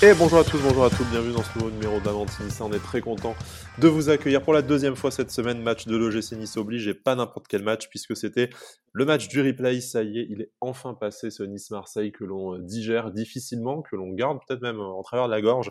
Et bonjour à tous, bonjour à toutes, bienvenue dans ce nouveau numéro d'Avantinissa. On est très content de vous accueillir pour la deuxième fois cette semaine. Match de l'OGC Nice oblige et pas n'importe quel match puisque c'était le match du replay. Ça y est, il est enfin passé ce Nice-Marseille que l'on euh, digère difficilement, que l'on garde peut-être même en travers de la gorge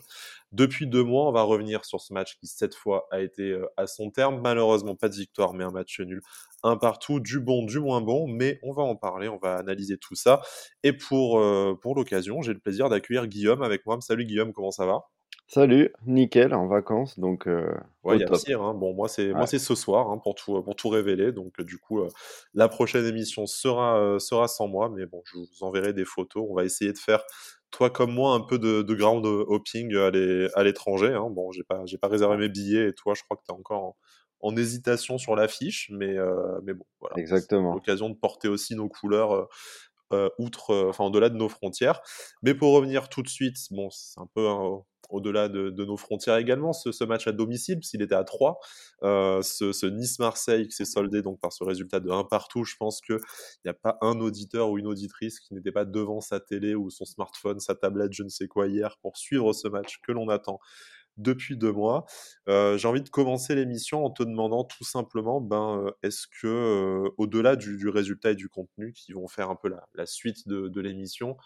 depuis deux mois. On va revenir sur ce match qui cette fois a été euh, à son terme. Malheureusement pas de victoire mais un match nul un partout, du bon, du moins bon, mais on va en parler, on va analyser tout ça. Et pour, euh, pour l'occasion, j'ai le plaisir d'accueillir Guillaume avec moi. Salut Guillaume, comment ça va? Salut, nickel, en vacances, donc euh, Ouais, il y a pire, hein. Bon, moi c'est moi c'est ce soir hein, pour tout pour tout révéler. Donc euh, du coup, la prochaine émission sera sera sans moi, mais bon, je vous enverrai des photos. On va essayer de faire toi comme moi un peu de, de ground hopping à l'étranger. Hein. Bon, j'ai pas j'ai pas réservé mes billets et toi, je crois que tu es encore en hésitation sur l'affiche, mais, euh, mais bon, voilà. Exactement. L'occasion de porter aussi nos couleurs euh, euh, outre, enfin au-delà de nos frontières. Mais pour revenir tout de suite, bon, c'est un peu au-delà de, nos frontières également, ce, match à domicile, s'il était à 3, ce, Nice-Marseille qui s'est soldé donc par ce résultat de 1 partout, je pense qu'il n'y a pas un auditeur ou une auditrice qui n'était pas devant sa télé ou son smartphone, sa tablette, je ne sais quoi hier, pour suivre ce match que l'on attend depuis deux mois. Euh, j'ai envie de commencer l'émission en te demandant tout simplement, ben, euh, est-ce que, euh, au-delà du, résultat et du contenu, qui vont faire un peu la, suite de, l'émission,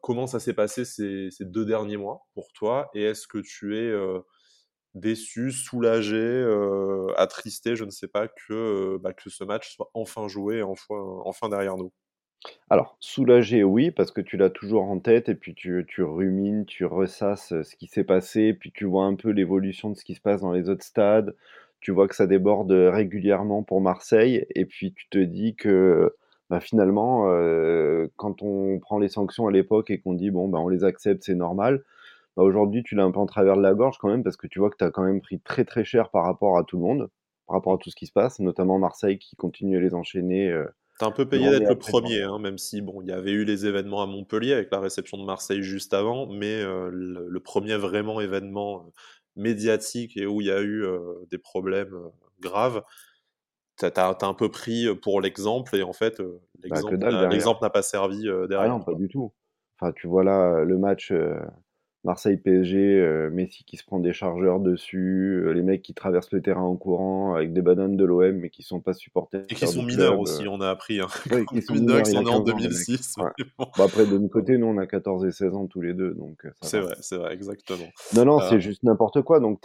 comment ça s'est passé ces, deux derniers mois pour toi Et est-ce que tu es déçu, soulagé, attristé, je ne sais pas, que, bah, que ce match soit enfin joué, enfin, enfin derrière nous? Alors, soulagé, oui, parce que tu l'as toujours en tête et puis tu tu rumines, tu ressasses, ce qui s'est passé, puis tu vois un peu l'évolution de ce qui se passe dans les autres stades. Tu vois que ça déborde, régulièrement pour Marseille et puis tu te dis que, bah, finalement, quand on prend les sanctions à l'époque et qu'on dit: «Bon, bah, on les accepte, c'est normal», bah, aujourd'hui, tu l'as un peu en travers de la gorge quand même parce que tu vois que tu as quand même pris très, très cher par rapport à tout le monde, par rapport à tout ce qui se passe, notamment Marseille qui continue à les enchaîner, T'as un peu payé d'être le premier, hein, même si bon, il y avait eu les événements à Montpellier avec la réception de Marseille juste avant, mais euh, le, premier vraiment événement euh, médiatique et où il y a eu euh, des problèmes graves, t'as as, un peu pris pour l'exemple et en fait bah, l'exemple n'a pas servi ah derrière. non, pas du tout. Enfin, tu vois là le match Marseille PSG, euh, Messi qui se prend des chargeurs dessus, euh, les mecs qui traversent le terrain en courant avec des bananes de l'OM mais qui sont pas supportés. Et qui sont mineurs aussi, on a appris. Hein. qui sont mineurs, ils sont nés en 2006. après, de notre côté, nous on a 14 et 16 ans tous les deux. donc euh, C'est vrai, c'est vrai, exactement. Non, non, c'est juste n'importe quoi. Donc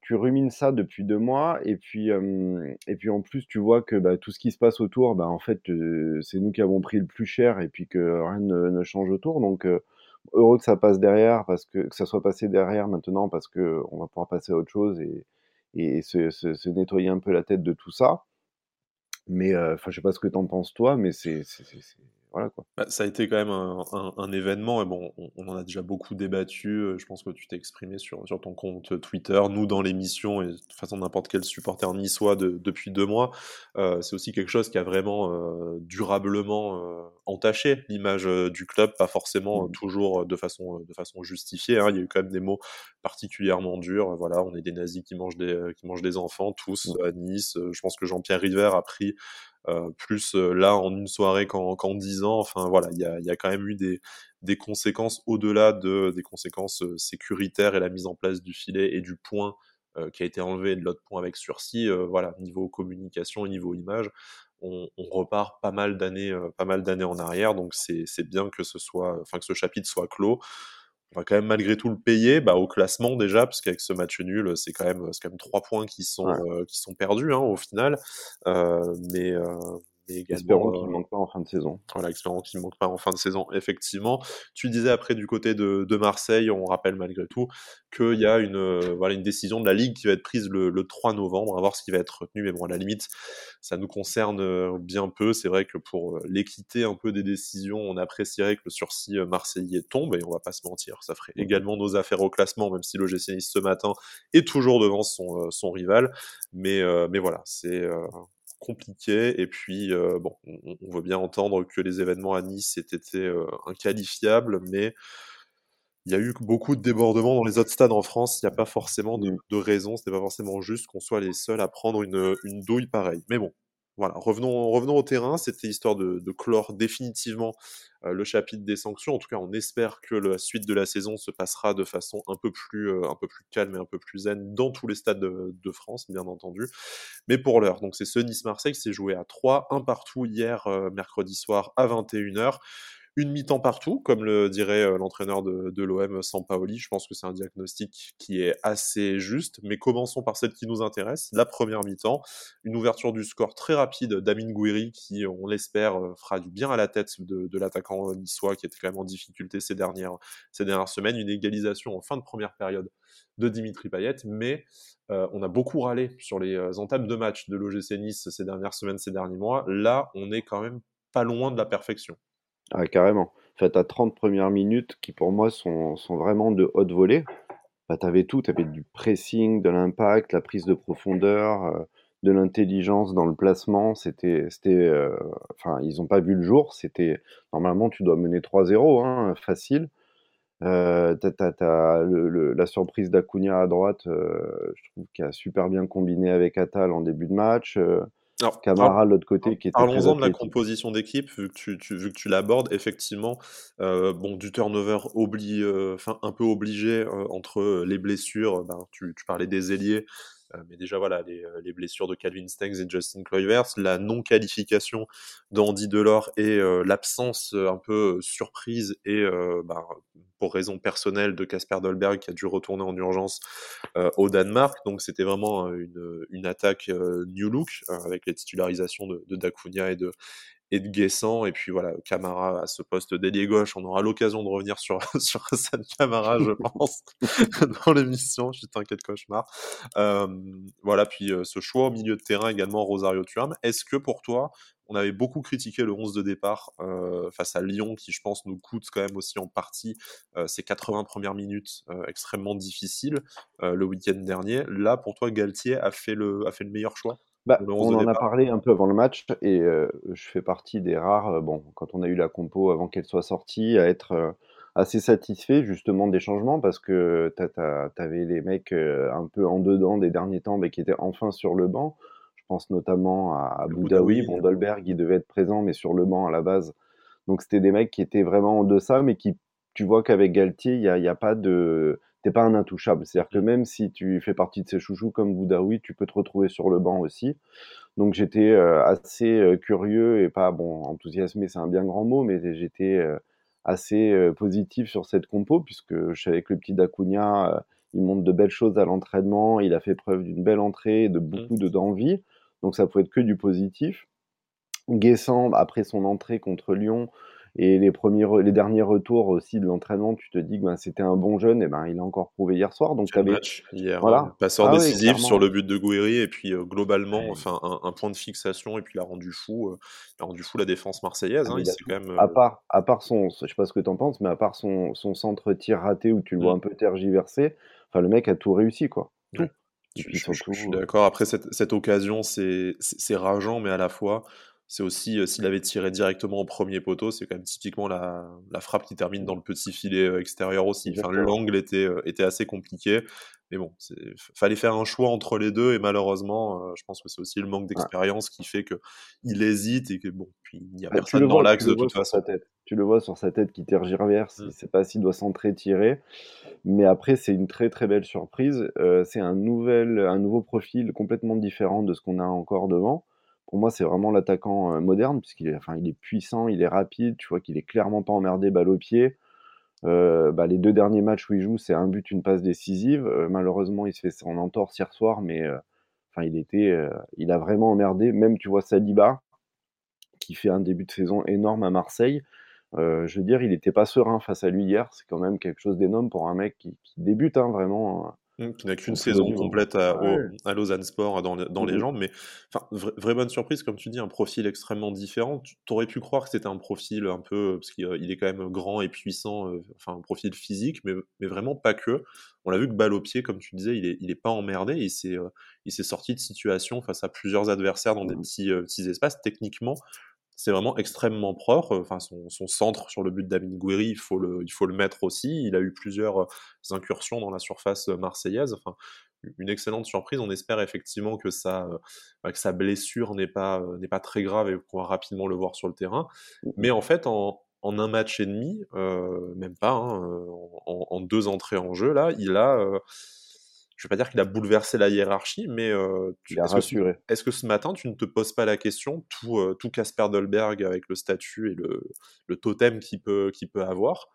tu rumines ça depuis deux mois et puis, et puis en plus, tu vois que bah, tout ce qui se passe autour, bah, en fait, c'est nous qui avons pris le plus cher et puis que rien ne, ne change autour. Donc heureux que ça passe derrière, parce que, que ça soit passé derrière maintenant, parce que on va pouvoir passer à autre chose et, et se, se, nettoyer un peu la tête de tout ça. Mais enfin, je sais pas ce que t'en penses toi, mais c'est bah, ça a été quand même un, événement, et bon, on, en a déjà beaucoup débattu. Euh, je pense que tu t'es exprimé sur, sur ton compte Twitter, nous dans l'émission, et de toute façon n'importe quel supporter niçois de, depuis deux mois. Euh, c'est aussi quelque chose qui a vraiment euh, durablement entaché l'image du club, pas forcément mmh. toujours de façon, de façon justifiée. Hein. Il y a eu quand même des mots particulièrement durs. Voilà, on est des nazis qui mangent des, qui mangent des enfants, tous mmh. à Nice. Je pense que Jean-Pierre River a pris plus euh, là en une soirée qu'en dix ans. Enfin voilà, il y a, quand même eu des, conséquences au-delà de, des conséquences euh, sécuritaires et la mise en place du filet et du point qui a été enlevé et de l'autre point avec sursis. voilà, niveau communication niveau image, on, on repart pas mal d'années, pas mal d'années en arrière. Donc c'est bien que ce soit, enfin que ce chapitre soit clos on va quand même malgré tout le payer bah, au classement déjà, parce qu'avec ce match nul, c'est quand même, c'est quand même trois points qui sont, euh, qui sont perdus hein, au final. Euh, mais, euh, espérons qu'il ne manque pas en fin de saison. Voilà, espérons qu'il ne manque pas en fin de saison, effectivement. Tu disais après du côté de, Marseille, on rappelle malgré tout qu'il y a une, euh, voilà, une décision de la Ligue qui va être prise le, 3 novembre, va voir ce qui va être retenu, mais bon, à la limite, ça nous concerne euh, bien peu. C'est vrai que pour euh, l'équité un peu des décisions, on apprécierait que le sursis marseillais tombe, et on va pas se mentir, ça ferait mmh. également nos affaires au classement, même si le GC ce matin est toujours devant son, son rival. Mais, mais voilà, c'est compliqué. Et puis, euh, bon, on, veut bien entendre que les événements à Nice aient été euh, inqualifiables, mais il y a eu beaucoup de débordements dans les autres stades en France. Il n'y a pas forcément de, de raison, ce n'est pas forcément juste qu'on soit les seuls à prendre une, une douille pareille. Mais bon, voilà, revenons, au terrain. C'était histoire de, clore définitivement le chapitre des sanctions. En tout cas, on espère que la suite de la saison se passera de façon un peu plus, calme et un peu plus zen dans tous les stades de, France, bien entendu. Mais pour l'heure, donc c'est ce Nice-Marseille qui s'est joué à 3, un partout hier, mercredi soir à 21h une mi-temps partout, comme le dirait euh, l'entraîneur de, de l'OM, Sampaoli. Je pense que c'est un diagnostic qui est assez juste, mais commençons par celle qui nous intéresse, la première mi-temps. Une ouverture du score très rapide d'Amin Gouiri, qui, on l'espère, euh, fera du bien à la tête de, l'attaquant niçois, qui était quand même en difficulté ces dernières, ces dernières semaines. Une égalisation en fin de première période de Dimitri Payet, mais euh, on a beaucoup râlé sur les entames de match de l'OGC Nice ces dernières semaines, ces derniers mois. Là, on est quand même pas loin de la perfection. Ah, carrément. fait, tu 30 premières minutes qui, pour moi, sont, sont vraiment de haute volée. Bah, tout, tu du pressing, de l'impact, la prise de profondeur, euh, de l'intelligence dans le placement. C'était, c'était, euh, enfin, ils n'ont pas vu le jour. C'était normalement, tu dois mener 3-0, hein, facile. Euh, t'as, la surprise d'Acuna à droite, je trouve qu'il a super bien combiné avec Atal en début de match. Alors, Camara de l'autre côté qui était Parlons-en de la composition d'équipe, vu que tu, tu, vu que tu l'abordes, effectivement, euh, bon, du turnover obli, euh, enfin un peu obligé euh, entre les blessures, ben, tu, tu, parlais des ailiers, mais déjà, voilà, euh, les, blessures de Calvin Stengs et Justin Kluivert, la non-qualification d'Andy Delors et euh, l'absence un peu surprise et bah, pour raison personnelle de Casper Dolberg qui a dû retourner en urgence au Danemark. Donc c'était vraiment une, attaque new look avec les titularisations de, de Dacunia et de, et de Guessant. Et puis voilà, Camara à ce poste d'ailier gauche. On aura l'occasion de revenir sur, sur Hassan Camara, je pense, dans l'émission. Je suis t'inquiète, cauchemar. Euh, voilà, puis euh, ce choix au milieu de terrain également, Rosario Thuram. Est-ce que pour toi, on avait beaucoup critiqué le 11 de départ euh, face à Lyon, qui je pense nous coûte quand même aussi en partie ces 80 premières minutes extrêmement difficiles le week-end dernier? Là, pour toi, Galtier a fait le, a fait le meilleur choix? Bah, on en a parlé un peu avant le match et euh, je fais partie des rares, euh, bon, quand on a eu la compo avant qu'elle soit sortie, à être euh, assez satisfait justement des changements parce que tu avais les mecs un peu en dedans des derniers temps mais qui étaient enfin sur le banc. Je pense notamment à, Boudaoui, bon Dolberg il devait être présent mais sur le banc à la base. Donc c'était des mecs qui étaient vraiment en deçà mais qui, tu vois qu'avec Galtier, il n'y a, y a pas de t'es pas un intouchable. C'est-à-dire que même si tu fais partie de ces chouchous comme Boudaoui, tu peux te retrouver sur le banc aussi. Donc j'étais euh, assez euh, curieux et pas bon enthousiasmé, c'est un bien grand mot, mais j'étais euh, assez positif sur cette compo puisque je savais que le petit Dacunia, il montre de belles choses à l'entraînement, il a fait preuve d'une belle entrée, de mmh. beaucoup de d'envie, donc ça pouvait être que du positif. Guessant, après son entrée contre Lyon, et les, premiers les derniers retours aussi de l'entraînement, tu te dis que ben, c'était un bon jeune, et ben il a encore prouvé hier soir. Donc avais... match hier, voilà. Hein. passeur ah décisif sur le but de Gouiri, et puis euh, globalement, enfin un, point de fixation, et puis il a rendu fou, euh, il a rendu fou la défense marseillaise. Ah, hein, il quand même, à part, à part son, je sais pas ce que tu en penses, mais à part son, son centre tir raté où tu le vois mmh. un peu tergiversé, enfin le mec a tout réussi quoi. Tout. je, suis d'accord. Après cette, cette occasion, c'est rageant, mais à la fois c'est aussi, euh, s'il avait tiré directement au premier poteau, c'est quand même typiquement la, la, frappe qui termine dans le petit filet euh, extérieur aussi. Enfin, l'angle était, euh, était assez compliqué. Mais bon, il fallait faire un choix entre les deux et malheureusement, je pense que c'est aussi le manque d'expérience qui fait qu'il hésite et que bon, puis il n'y a bah, personne dans l'axe de toute façon. Tête. Tu le vois sur sa tête qui tergiverse, mmh. il ne sait pas s'il doit s'entrer, tirer. Mais après, c'est une très très belle surprise. c'est un, nouvel, un nouveau profil complètement différent de ce qu'on a encore devant pour moi, c'est vraiment l'attaquant moderne, puisqu'il est, puissant, il est rapide, tu vois qu'il est clairement pas emmerdé, balle au pied. Bah, les deux derniers matchs où il joue, c'est un but, une passe décisive. malheureusement, il se fait son entorse hier soir, mais il il a vraiment emmerdé. Même, tu vois, Saliba, qui fait un début de saison énorme à Marseille. je veux dire, il n'était pas serein face à lui hier. C'est quand même quelque chose d'énorme pour un mec qui, débute, hein, vraiment. Mmh, qui n'a qu'une saison complète à, à, Lausanne Sport dans, dans les mmh jambes, mais enfin, vraie bonne surprise, comme tu dis, un profil extrêmement différent. Tu aurais pu croire que c'était un profil un peu, parce qu'il est quand même grand et puissant, euh, enfin un profil physique, mais, mais vraiment pas que. On l'a vu que balle au pied, comme tu disais, il est, il est pas emmerdé, il s'est euh, il s'est sorti de situation face à plusieurs adversaires dans des mmh petits, euh, petits espaces. Techniquement, c'est vraiment extrêmement propre. Enfin, son, centre sur le but d'Amin Gouiri, il faut, le, il faut le mettre aussi. Il a eu plusieurs euh, incursions dans la surface euh, marseillaise. Enfin, une excellente surprise. On espère effectivement que, ça, que sa blessure n'est pas, n'est pas très grave et qu'on va rapidement le voir sur le terrain. Mais en fait, en, en un match et demi, même pas, hein, en, deux entrées en jeu, là, il a je vais pas dire qu'il a bouleversé la hiérarchie, mais euh, est-ce que, ce matin, tu ne te poses pas la question, tout, euh, tout Casper Dolberg avec le statut et le, le totem qu'il peut, peut avoir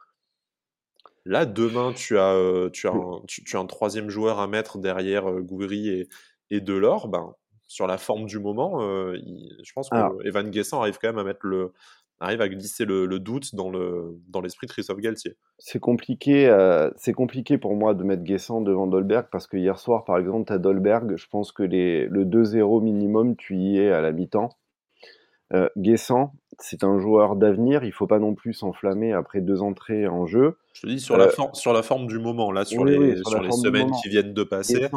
Là, demain, tu as, euh, tu, as un, tu, as un troisième joueur à mettre derrière Gouiri et, et Delors. Ben, sur la forme du moment, je pense que Evan Guessant arrive quand même à mettre le, arrive à glisser le, doute dans le dans l'esprit de Christophe Galtier. C'est compliqué, euh, c'est compliqué pour moi de mettre Guessant devant Dolberg parce que hier soir, par exemple, tu as Dolberg, je pense que les, le 2-0 minimum, tu y es à la mi-temps. Euh, Guessant, c'est un joueur d'avenir, il faut pas non plus s'enflammer après deux entrées en jeu. Je te dis sur, la, euh, sur la forme du moment, là, sur les, sur les semaines qui viennent de passer.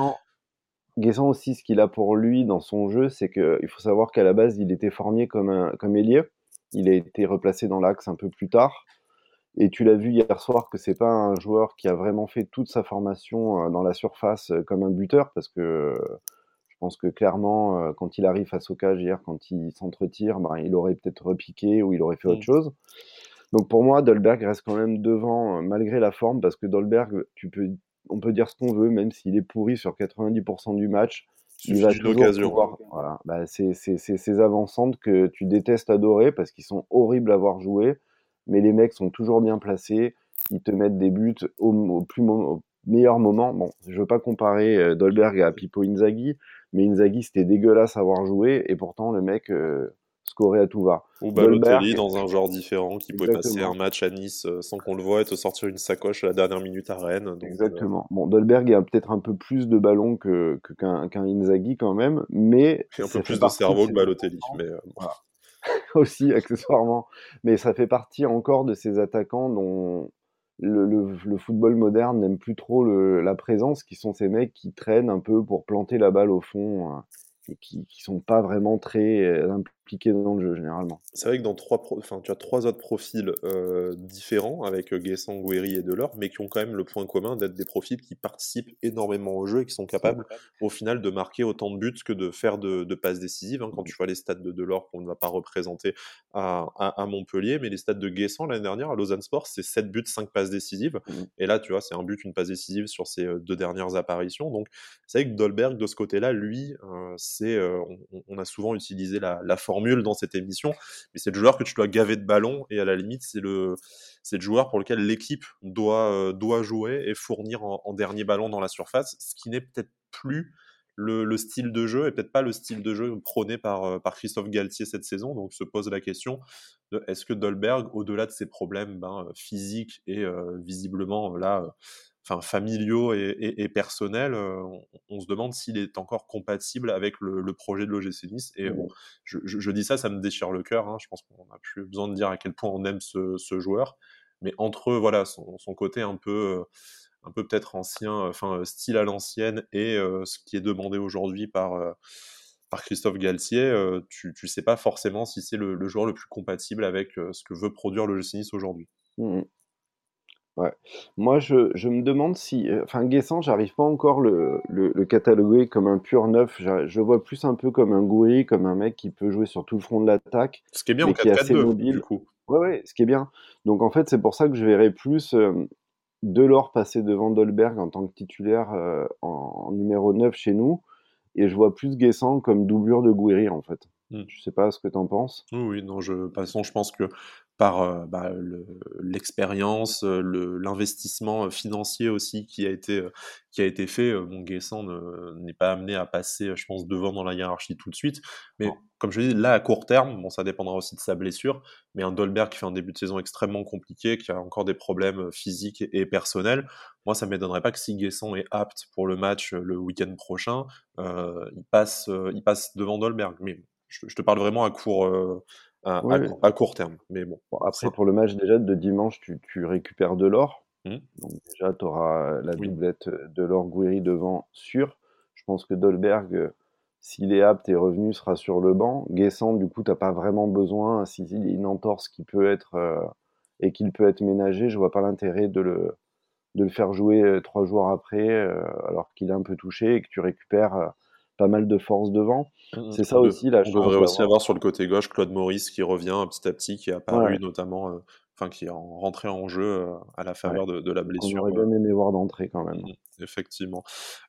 Guessant, aussi, ce qu'il a pour lui dans son jeu, c'est qu'il faut savoir qu'à la base, il était formé comme, un, comme ailier. Il a été replacé dans l'axe un peu plus tard. Et tu l'as vu hier soir que c'est pas un joueur qui a vraiment fait toute sa formation euh, dans la surface euh, comme un buteur, parce que euh, je pense que clairement, quand il arrive face au cage hier, quand il s'entretire, ben, il aurait peut-être repiqué ou il aurait fait autre mm. chose. Donc pour moi, Dolberg reste quand même devant malgré la forme, parce que Dolberg, tu peux, on peut dire ce qu'on veut, même s'il est pourri sur 90% du match, il va toujours Voilà. Bah, c'est ces avancantes que tu détestes adorer parce qu'ils sont horribles à voir jouer, mais les mecs sont toujours bien placés, ils te mettent des buts au, plus meilleur moment. Bon, je veux pas comparer euh, Dolberg à Pippo Inzaghi, mais Inzaghi c'était dégueulasse à voir jouer et pourtant le mec euh, scorer à tout va. Ou Balotelli dans un genre différent qui pouvait passer un match à Nice euh, sans qu'on le voit et te sortir une sacoche à la dernière minute à Rennes. Exactement. Bon, Dolberg a peut-être un peu plus de ballons que, qu'un, Inzaghi quand même, mais. Et un peu plus de cerveau que Balotelli. Mais, euh, Aussi, accessoirement. Mais ça fait partie encore de ces attaquants dont le, le, football moderne n'aime plus trop la présence, qui sont ces mecs qui traînent un peu pour planter la balle au fond hein, et qui, ne sont pas vraiment très euh, dans le jeu généralement. C'est vrai que dans trois, enfin, tu as trois autres profils euh, différents avec euh, Guessant, Guéry et Delors, mais qui ont quand même le point commun d'être des profils qui participent énormément au jeu et qui sont capables au final de marquer autant de buts que de faire de, passes décisives. Hein, quand tu vois les stats de Delors qu'on ne va pas représenter à, à, Montpellier, mais les stats de Guessant l'année dernière à Lausanne Sport, c'est 7 buts, 5 passes décisives. Mmh. Et là, tu vois, c'est un but, une passe décisive sur ces deux dernières apparitions. Donc, c'est vrai que Dolberg, de ce côté-là, lui, c'est, on, a souvent utilisé la, la formule dans cette émission, mais c'est le joueur que tu dois gaver de ballons et à la limite, c'est le, c'est le joueur pour lequel l'équipe doit, euh, doit jouer et fournir en, dernier ballon dans la surface, ce qui n'est peut-être plus le, style de jeu et peut-être pas le style de jeu prôné par, euh, par Christophe Galtier cette saison. Donc se pose la question de est-ce que Dolberg, au-delà de ses problèmes ben, physiques et euh, visiblement là enfin familiaux et, personnels, euh, on, se demande s'il est encore compatible avec le, projet de l'OGC Nice. Et mmh. je, dis ça, ça me déchire le cœur. Hein. Je pense qu'on n'a plus besoin de dire à quel point on aime ce, joueur. Mais entre voilà son, côté un peu, euh, un peu peut-être ancien, enfin style à l'ancienne, et euh, ce qui est demandé aujourd'hui par par Christophe Galtier, tu ne sais pas forcément si c'est le, joueur le plus compatible avec ce que veut produire le Nice aujourd'hui. Mmh Ouais. Moi, je je me demande si, euh, enfin, Guessant, j'arrive pas encore le le cataloguer comme un pur neuf. Je vois plus un peu comme un Gouiri, comme un mec qui peut jouer sur tout le front de l'attaque, Ce qui est bien en qui est assez mobile. du coup. Ouais, ouais, ce qui est bien. Donc en fait, c'est pour ça que je verrais plus, Delors passer devant Dolberg en tant que titulaire, euh, en numéro 9 chez nous et je vois plus Guessant comme doublure de Gouiri, en fait. Mmh. Je sais pas ce que tu en penses? Oui, oui, non, je de toute façon, je pense que par euh, bah, l'expérience, euh, l'investissement euh, financier aussi qui a été, qui a été fait. Mon Guessant n'est pas amené à passer, je pense, devant dans la hiérarchie tout de suite. Mais comme je dis, là, à court terme, bon, ça dépendra aussi de sa blessure, mais un Dolberg qui fait un début de saison extrêmement compliqué, qui a encore des problèmes physiques et, personnels, moi, ça ne m'étonnerait pas que si Guessant est apte pour le match le week-end prochain, il, passe, il passe devant Dolberg. Mais je, je te parle vraiment à court à, court terme. Mais bon. après, pour le match déjà de dimanche, tu, tu récupères de l'or. Mmh. Donc déjà, tu auras la doublette de l'or Gouiri devant sûr. Je pense que Dolberg, euh, s'il est apte et revenu, sera sur le banc. Guessant, du coup, tu pas vraiment besoin. S'il y a une entorse qui peut être euh, et qu'il peut être ménagé, je vois pas l'intérêt de le, de le faire jouer trois jours après, alors qu'il est un peu touché et que tu récupères pas mal de force devant. Mmh, mmh. C'est ça aussi la chance. On devrait aussi avoir sur le côté gauche Claude Maurice qui revient petit à petit, qui est apparu notamment enfin qui est rentré en jeu euh, à la faveur de, la blessure. On aurait bien aimé voir d'entrée quand même. Mmh, effectivement.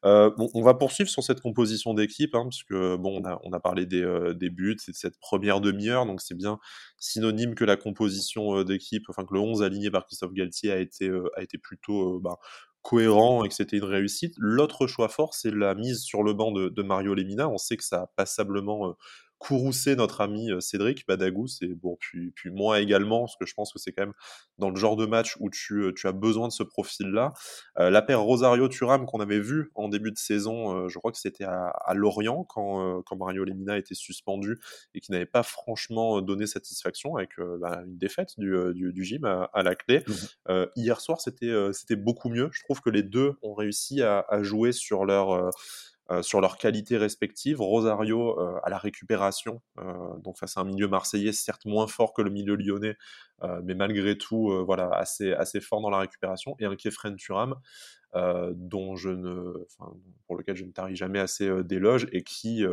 Euh, bon, on va poursuivre sur cette composition d'équipe, hein, parce que bon, on a, on a parlé des, euh, des buts, c'est cette première demi-heure, donc c'est bien synonyme que la composition d'équipe, enfin que le 11 aligné par Christophe Galtier a été, a été plutôt bah, cohérent et que c'était une réussite. L'autre choix fort, c'est la mise sur le banc de, Mario Lemina. On sait que ça a passablement courroucer notre ami Cédric Badagou, c'est bon, puis, puis moi également, parce que je pense que c'est quand même dans le genre de match où tu, tu as besoin de ce profil-là. la paire Rosario-Turam qu'on avait vu en début de saison, je crois que c'était à, Lorient quand, quand Mario Lemina était suspendu et qui n'avait pas franchement donné satisfaction avec bah, une défaite du, du, gym à, la clé. Mmh hier soir, c'était c'était beaucoup mieux. Je trouve que les deux ont réussi à, à jouer sur leur euh, sur leurs qualités respectives. Rosario euh, à la récupération, euh, donc face à un milieu marseillais certes moins fort que le milieu lyonnais, mais malgré tout voilà assez assez fort dans la récupération. Et un Kefren Turam dont je ne, pour lequel je ne tarie jamais assez d'éloges et qui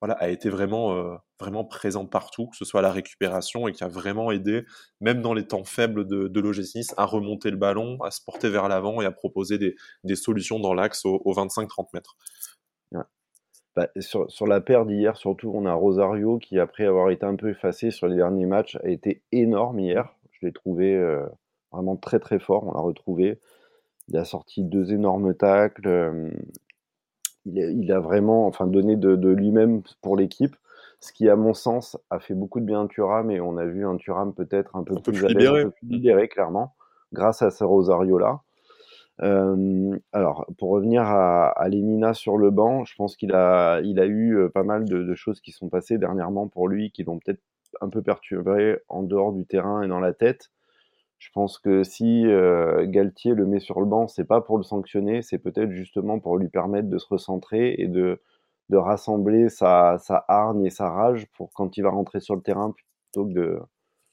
voilà, a été vraiment, vraiment présent partout, que ce soit à la récupération et qui a vraiment aidé, même dans les temps faibles de, de à remonter le ballon, à se porter vers l'avant et à proposer des solutions dans l'axe aux 25-30 mètres. Bah, sur, sur la paire d'hier, surtout, on a Rosario qui, après avoir été un peu effacé sur les derniers matchs, a été énorme hier. Je l'ai trouvé euh, vraiment très très fort. On l'a retrouvé. Il a sorti deux énormes tacles. Euh, il, a, il, a, vraiment enfin, donné de, de lui-même pour l'équipe. Ce qui, à mon sens, a fait beaucoup de bien à Thuram. Et on a vu un Thuram peut-être un peu plus, libéré. un peu plus libéré, clairement, grâce à ce Rosario-là. Euh, alors, pour revenir à, à Lemina sur le banc, je pense qu'il a, il a eu pas mal de, de, choses qui sont passées dernièrement pour lui, qui l'ont peut-être un peu perturbé en dehors du terrain et dans la tête. Je pense que si euh, Galtier le met sur le banc, c'est pas pour le sanctionner, c'est peut-être justement pour lui permettre de se recentrer et de, de rassembler sa, sa hargne et sa rage pour quand il va rentrer sur le terrain plutôt que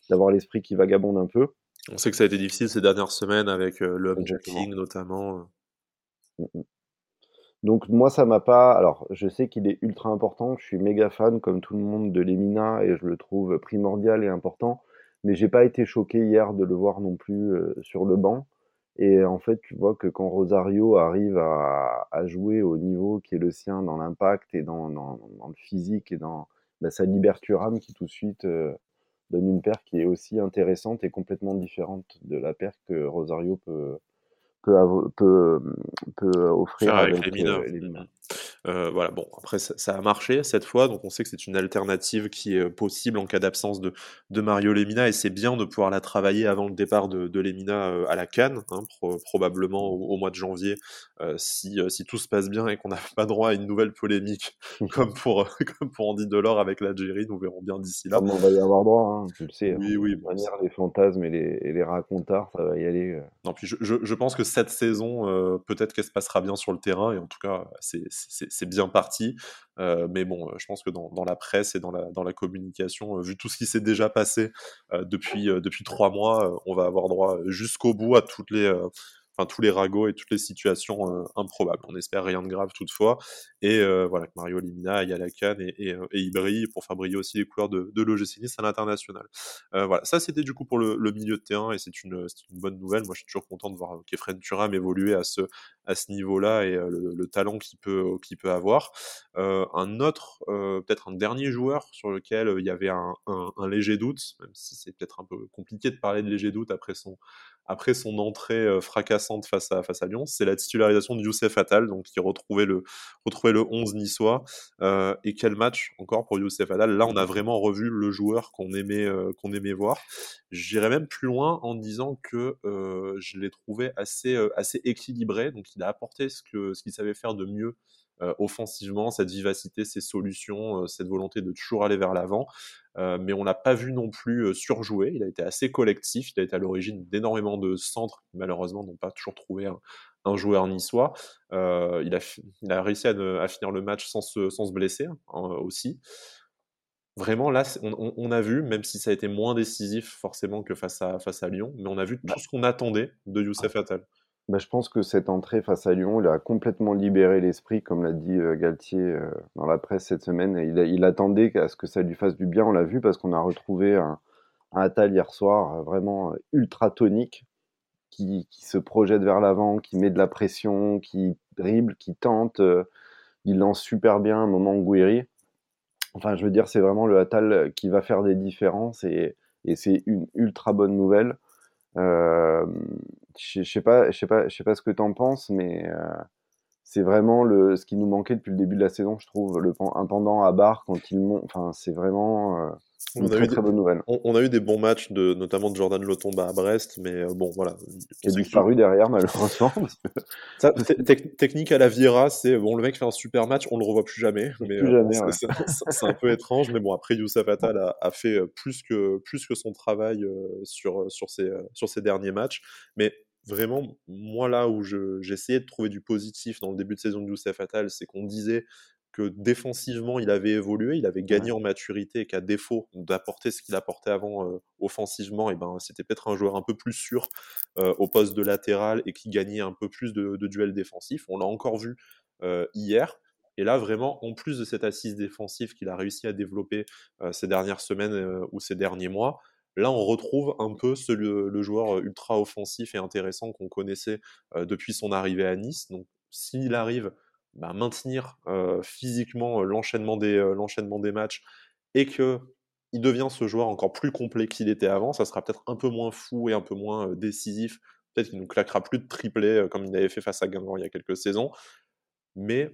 d'avoir l'esprit qui vagabonde un peu. On sait que ça a été difficile ces dernières semaines avec le King notamment. Mmh, mmh. Donc moi ça m'a pas. Alors je sais qu'il est ultra important. Je suis méga fan comme tout le monde de Lemina et je le trouve primordial et important. Mais j'ai pas été choqué hier de le voir non plus euh, sur le banc. Et en fait tu vois que quand Rosario arrive à, jouer au niveau qui est le sien dans l'impact et dans, le physique et dans bah, ça libère Thuram qui tout de suite euh, donne une paire qui est aussi intéressante et complètement différente de la paire que Rosario peut, peut, peut, peut offrir avec, les mineurs. Voilà, bon, après ça, a marché cette fois, donc on sait que c'est une alternative qui est possible en cas d'absence de, de Mario Lemina, et c'est bien de pouvoir la travailler avant le départ de, de Lemina euh, à la Cannes, hein, probablement au, mois de janvier, euh, si, si tout se passe bien et qu'on n'a pas droit à une nouvelle polémique comme pour, comme pour Andy Delors avec l'Algérie, nous verrons bien d'ici là. on va y avoir droit, hein, tu le sais. Hein. Oui, oui. De manière, les fantasmes et les, et les racontards, ça va y aller. Non, puis je, je, je pense que cette saison, peut-être qu'elle se passera bien sur le terrain, et en tout cas, c'est c'est bien parti. Euh, mais bon, je pense que dans, la presse et dans la, communication, vu tout ce qui s'est déjà passé depuis, depuis trois mois, on va avoir droit jusqu'au bout à toutes les enfin tous les ragots et toutes les situations euh, improbables. On espère rien de grave toutefois. Et euh, voilà, que Mario Limina aille à la canne et, et, euh, il brille pour faire briller aussi les couleurs de, de à l'international. voilà, ça c'était du coup pour le, milieu de terrain et c'est une, bonne nouvelle. Moi je suis toujours content de voir Kefren Turam évoluer à ce, niveau-là et le, le, talent qu'il peut, avoir. un autre, peut-être un dernier joueur sur lequel il y avait un léger doute, même si c'est peut-être un peu compliqué de parler de léger doute après son, après son entrée fracassante face à, face à Lyon, c'est la titularisation de Youssef Attal, donc qui retrouvait le, retrouvait le 11 niçois. Euh, et quel match encore pour Youssef Attal. Là, on a vraiment revu le joueur qu'on aimait, qu'on aimait voir. J'irais même plus loin en disant que je l'ai trouvé assez, assez équilibré, donc il a apporté ce qu'il ce qu'il savait faire de mieux offensivement, cette vivacité, ces solutions, euh, cette volonté de toujours aller vers l'avant. Euh, mais on l'a pas vu non plus surjouer. Il a été assez collectif. Il a été à l'origine d'énormément de centres qui malheureusement n'ont pas toujours trouvé un, joueur niçois. Euh, il, a, il, a, réussi à, à, finir le match sans se, sans se blesser hein, aussi. Vraiment, là, on, on, a vu, même si ça a été moins décisif forcément que face à, face à Lyon, mais on a vu tout ce qu'on attendait de Youssef Attal. Bah, je pense que cette entrée face à Lyon, il a complètement libéré l'esprit, comme l'a dit, heu, Galtier, heu, dans la presse cette semaine il attendait à ce que ça lui fasse du bien. On l'a vu parce qu'on a retrouvé un un Attal hier soir, heu, vraiment, ultra tonique, qui se projette vers l'avant, qui met de la pression, qui dribble, qui tente, il lance super bien un moment Gouiri. Enfin, je veux dire, c'est vraiment le Attal qui va faire des différences et c'est une ultra bonne nouvelle. Euh, je sais pas, je sais pas, je sais pas ce que tu en penses, mais euh, c'est vraiment le, ce qui nous manquait depuis le début de la saison, je trouve, le, un pendant à barre quand il monte. Enfin, c'est vraiment. Euh, on a, eu des, bonne On, a eu des bons matchs, de, notamment de Jordan Lotomba à Brest, mais euh, bon, voilà. Il a disparu derrière, malheureusement. technique à la Viera, c'est bon, le mec fait un super match, on le revoit plus jamais. Mais euh, c'est un peu étrange, mais bon, après, Youssef Attal a, a, fait plus que, plus que son travail sur, sur, ses, sur ses derniers matchs. Mais vraiment, moi, là où j'essayais de trouver du positif dans le début de saison de Youssef Attal, c'est qu'on disait que défensivement, il avait évolué, il avait gagné en maturité et qu'à défaut d'apporter ce qu'il apportait avant euh, offensivement, et ben, c'était peut-être un joueur un peu plus sûr euh, au poste de latéral et qui gagnait un peu plus de, duels défensifs. On l'a encore vu euh, hier. Et là, vraiment, en plus de cette assise défensive qu'il a réussi à développer ces dernières semaines ou ces derniers mois, là, on retrouve un peu le, joueur ultra offensif et intéressant qu'on connaissait depuis son arrivée à Nice. Donc, s'il arrive bah, maintenir physiquement l'enchaînement des, matchs et que il devient ce joueur encore plus complet qu'il était avant, ça sera peut-être un peu moins fou et un peu moins décisif. Peut-être qu'il ne claquera plus de triplé comme il avait fait face à Guingamp il y a quelques saisons. Mais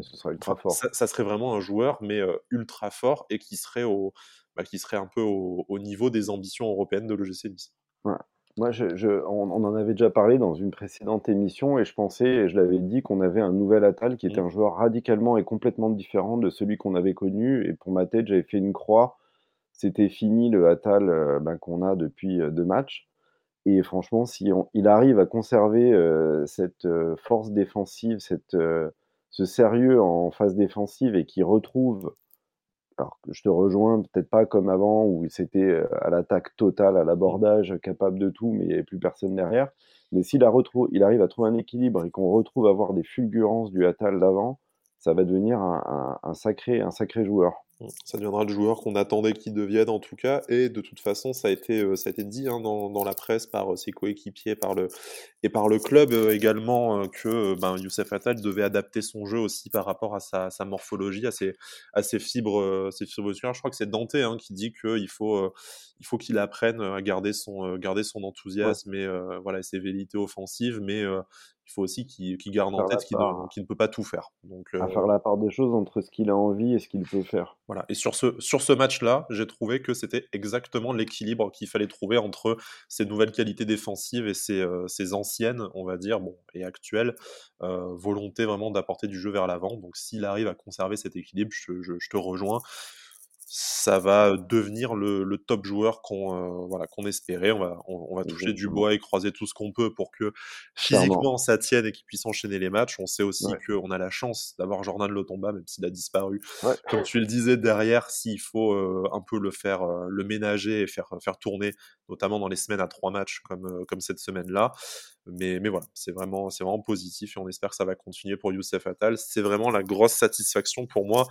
ce sera ultra fort. Ça, serait vraiment un joueur, mais ultra fort et qui serait, au, bah, qui serait un peu au, niveau des ambitions européennes de l'OGC Nice. Moi, je, on, en avait déjà parlé dans une précédente émission et je pensais, et je l'avais dit, qu'on avait un nouvel Atal qui était mmh. un joueur radicalement et complètement différent de celui qu'on avait connu. Et pour ma tête, j'avais fait une croix. C'était fini le Atal ben, qu'on a depuis deux matchs. Et franchement, si il arrive à conserver euh, cette force défensive, cette, ce sérieux en phase défensive et qui retrouve alors je te rejoins, peut-être pas comme avant où c'était euh, à l'attaque totale, à l'abordage, capable de tout, mais il n'y avait plus personne derrière. Mais s'il il arrive à trouver un équilibre et qu'on retrouve avoir des fulgurances du Atal d'avant, ça va devenir un, sacré, un sacré joueur. Ça deviendra le joueur qu'on attendait qu'il devienne en tout cas. Et de toute façon, ça a été, euh, ça a été dit hein, dans, dans, la presse par euh, ses coéquipiers par le, et par le club euh, également que ben, Youssef Attal devait adapter son jeu aussi par rapport à sa, sa morphologie, à ses, à ses fibres, ses fibres Je crois que c'est Dante hein, qui dit qu'il faut, il faut qu'il apprenne à garder son, garder son enthousiasme et voilà, ses velléités offensives, mais il faut aussi qu'il garde en tête qu'il ne, peut pas tout faire. Donc, à faire la part des choses entre ce qu'il a envie et ce qu'il peut faire. Voilà. Et sur ce, sur ce match-là, j'ai trouvé que c'était exactement l'équilibre qu'il fallait trouver entre ses nouvelles qualités défensives et ses, ses anciennes, on va dire, bon, et actuelles, euh, volonté vraiment d'apporter du jeu vers l'avant. Donc s'il arrive à conserver cet équilibre, je te rejoins ça va devenir le, le top joueur qu'on euh, voilà qu'on espérait. On va on, va toucher du bois et croiser tout ce qu'on peut pour que physiquement ça tienne et qu'il puisse enchaîner les matchs. On sait aussi qu'on a la chance d'avoir Jordan Lotomba, même s'il a disparu. Comme tu le disais derrière, s'il faut euh, un peu le faire euh, le ménager et faire faire tourner, notamment dans les semaines à trois matchs comme comme cette semaine là. Mais, mais voilà, c'est vraiment, c'est vraiment positif et on espère que ça va continuer pour Youssef Attal. C'est vraiment la grosse satisfaction pour moi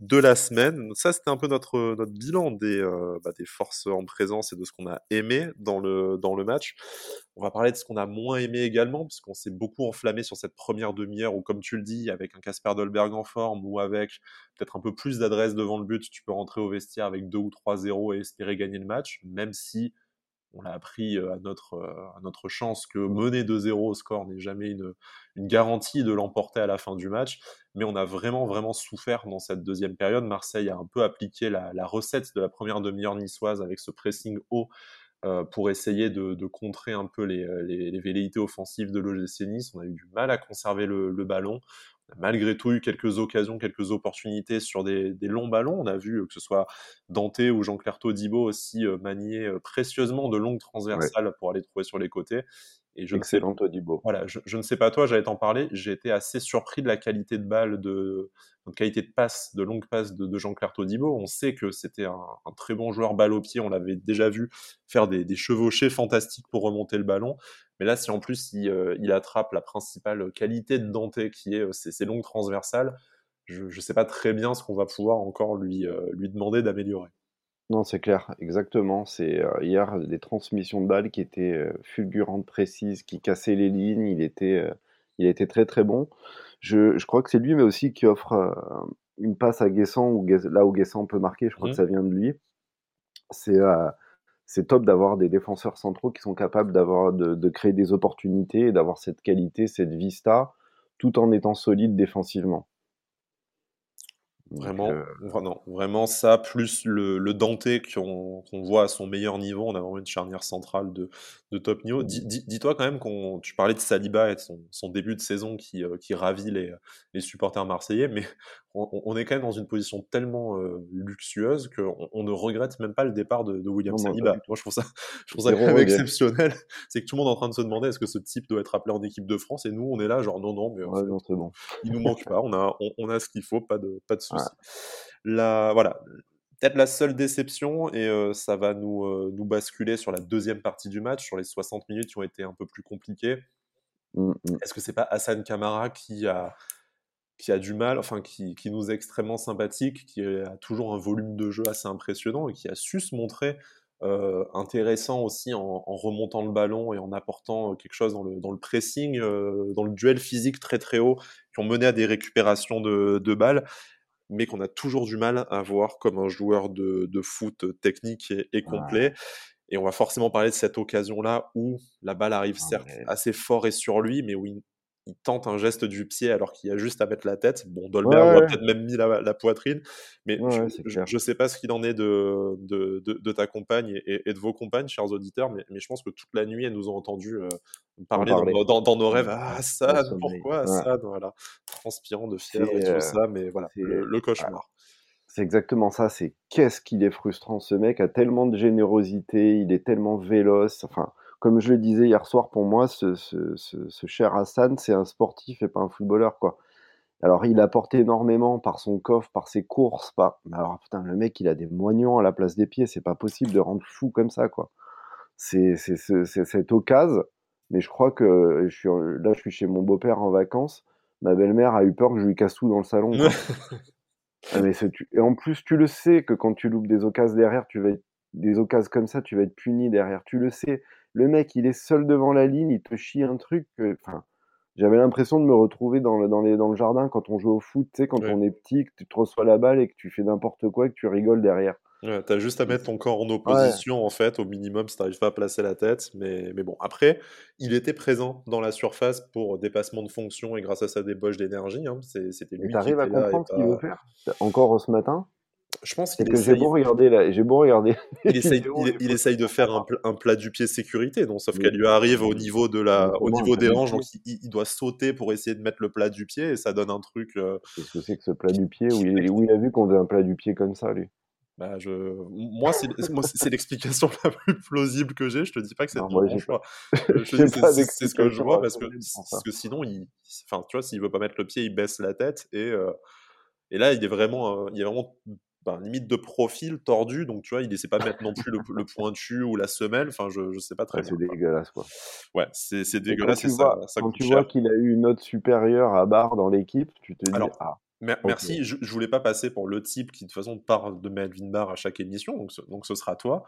de la semaine. Ça, c'était un peu notre, notre bilan des, euh, bah, des forces en présence et de ce qu'on a aimé dans le, dans le match. On va parler de ce qu'on a moins aimé également, parce qu'on s'est beaucoup enflammé sur cette première demi-heure où, comme tu le dis, avec un Casper Dolberg en forme ou avec peut-être un peu plus d'adresse devant le but, tu peux rentrer au vestiaire avec 2 ou 3-0 et espérer gagner le match, même si on l'a appris à notre, chance que mener 2-0 au score n'est jamais une, garantie de l'emporter à la fin du match. Mais on a vraiment, vraiment souffert dans cette deuxième période. Marseille a un peu appliqué la, recette de la première demi-heure niçoise avec ce pressing haut pour essayer de, contrer un peu les, velléités offensives de l'OGC Nice. On a eu du mal à conserver le ballon malgré tout eu quelques occasions, quelques opportunités sur des, longs ballons. On a vu euh, que ce soit Dante ou Jean-Claire Todibo aussi euh, manier euh, précieusement de longues transversales pour aller trouver sur les côtés. Et je Excellent, ne sais, Todibo. voilà, je, je, ne sais pas toi, j'allais t'en parler. J'ai été assez surpris de la qualité de balle, de, de qualité de passe, de longue passe de, de Jean-Claire Todibo. On sait que c'était un, un, très bon joueur balle au pied. On l'avait déjà vu faire des, des, chevauchés fantastiques pour remonter le ballon. Mais là, si en plus il, euh, il attrape la principale qualité de Dante, qui est euh, ses, ses longues transversales, je ne sais pas très bien ce qu'on va pouvoir encore lui, euh, lui demander d'améliorer. Non, c'est clair, exactement. C'est euh, hier des transmissions de balles qui étaient euh, fulgurantes, précises, qui cassaient les lignes. Il était, euh, il était très très bon. Je, je crois que c'est lui, mais aussi qui offre euh, une passe à Guessant, là où Guessant peut marquer. Je crois que ça vient de lui. C'est euh, c'est top d'avoir des défenseurs centraux qui sont capables d'avoir de, de créer des opportunités et d'avoir cette qualité, cette vista, tout en étant solide défensivement. Vraiment, euh, vraiment, vraiment ça, plus le, le Dante qu'on voit à son meilleur niveau, on a vraiment une charnière centrale de, de top niveau. Dis- dis- Dis-toi quand même qu'on, tu parlais de Saliba et de son, son début de saison qui, euh, qui ravit les, les supporters marseillais, mais on, on est quand même dans une position tellement euh, luxueuse qu'on on ne regrette même pas le départ de, de William Saliba. Moi, je trouve ça, je trouve ça quand Zéro même regret. exceptionnel. C'est que tout le monde est en train de se demander est-ce que ce type doit être appelé en équipe de France? Et nous, on est là, genre non, non, mais Ouais, non, bon. il nous manque pas, on a, on, on a ce qu'il faut, pas de, pas de Ouais. soucis. La, voilà, peut-être la seule déception, et euh, ça va nous, euh, nous basculer sur la deuxième partie du match, sur les 60 minutes qui ont été un peu plus compliquées. Mm, mm. Est-ce que c'est pas Hassan Kamara qui a, qui a du mal, enfin qui, qui nous est extrêmement sympathique, qui a toujours un volume de jeu assez impressionnant et qui a su se montrer euh, intéressant aussi en, en remontant le ballon et en apportant euh, quelque chose dans le, dans le pressing, euh, dans le duel physique très très haut, qui ont mené à des récupérations de, de balles, mais qu'on a toujours du mal à voir comme un joueur de, de foot technique et, et Ouais. complet. Et on va forcément parler de cette occasion-là où la balle arrive Non, certes assez fort et sur lui, mais où il, il tente un geste du pied alors qu'il a juste à mettre la tête. Bon, Dolberg ouais, peut-être même mis la, la poitrine, mais ouais, je je sais pas ce qu'il en est de, de, de, de ta compagne et, de vos compagnes, chers auditeurs, mais, mais je pense que toute la nuit, elles nous ont entendu euh, En parler dans, nos- dans, dans nos rêves. Ah, sommeil. pourquoi. Hassan Voilà, transpirant de fièvre et tout euh, ça, mais voilà, le, le voilà. cauchemar. C'est exactement ça. C'est qu'est-ce qu'il est frustrant. Ce mec a tellement de générosité, il est tellement véloce. Enfin, comme je le disais hier soir, pour moi, ce, ce, ce, ce cher Hassan, c'est un sportif et pas un footballeur, quoi. Alors, il apporte énormément par son coffre, par ses courses, par. Mais alors, putain, le mec, il a des moignons à la place des pieds. C'est pas possible de rendre fou comme ça, quoi. C'est cette occasion. Mais je crois que je suis là, je suis chez mon beau-père en vacances. Ma belle-mère a eu peur que je lui casse tout dans le salon. Ah, mais Et en plus, tu le sais que quand tu loupes des occasions derrière, tu vas être... des occasions comme ça, tu vas être puni derrière. Tu le sais. Le mec, il est seul devant la ligne, il te chie un truc. que- Enfin, j'avais l'impression de me retrouver dans le, dans les, dans le jardin quand on joue au foot, tu sais, quand Ouais. on est petit, que tu te reçois la balle et que tu fais n'importe quoi et que tu rigoles derrière. Ouais, t'as juste à Et mettre ton corps en Ouais, opposition, en fait, au minimum, si t'arrives pas à placer la tête. Mais, mais bon, après, il était présent dans la surface pour dépassement de fonction et grâce à sa débauche d'énergie. hein. C'était lui qui à et comprendre ce qu'il veut faire? Encore ce matin? Je pense qu'il que j'ai essaye, beau regarder là, j'ai beau regarder il essaye, il, il essaye de faire un, plat du pied sécurité, non, sauf qu'elle lui arrive au niveau de la, au niveau des hanches, donc il, doit sauter pour essayer de mettre le plat du pied et ça donne un truc euh, Qu'est-ce que c'est que ce plat du pied où il, où il a vu qu'on faisait un plat du pied comme ça, lui? Bah, je... Moi, c'est l'explication la plus plausible que j'ai. Je te dis pas que c'est mon j'ai choix. dis, c'est ce que je vois parce que, parce sinon, il... enfin, tu vois, s'il veut pas mettre le pied, il baisse la tête et, euh, et là, il est vraiment, euh, il est vraiment ben, limite de profil tordu. Donc, tu vois, il essaie pas de mettre non plus le, le pointu ou la semelle. Enfin, je, je sais pas très Ouais, bien. c'est dégueulasse, quoi. Ouais, c'est c'est quand dégueulasse et tu ça, vois, ça quand tu vois qu'il a eu une note supérieure à Barre dans l'équipe, tu te dis, Alors, ah, mer- merci. Je, voulais pas passer pour le type qui, de toute façon, parle de Melvin Barr à chaque émission. Donc, ce, donc ce sera toi.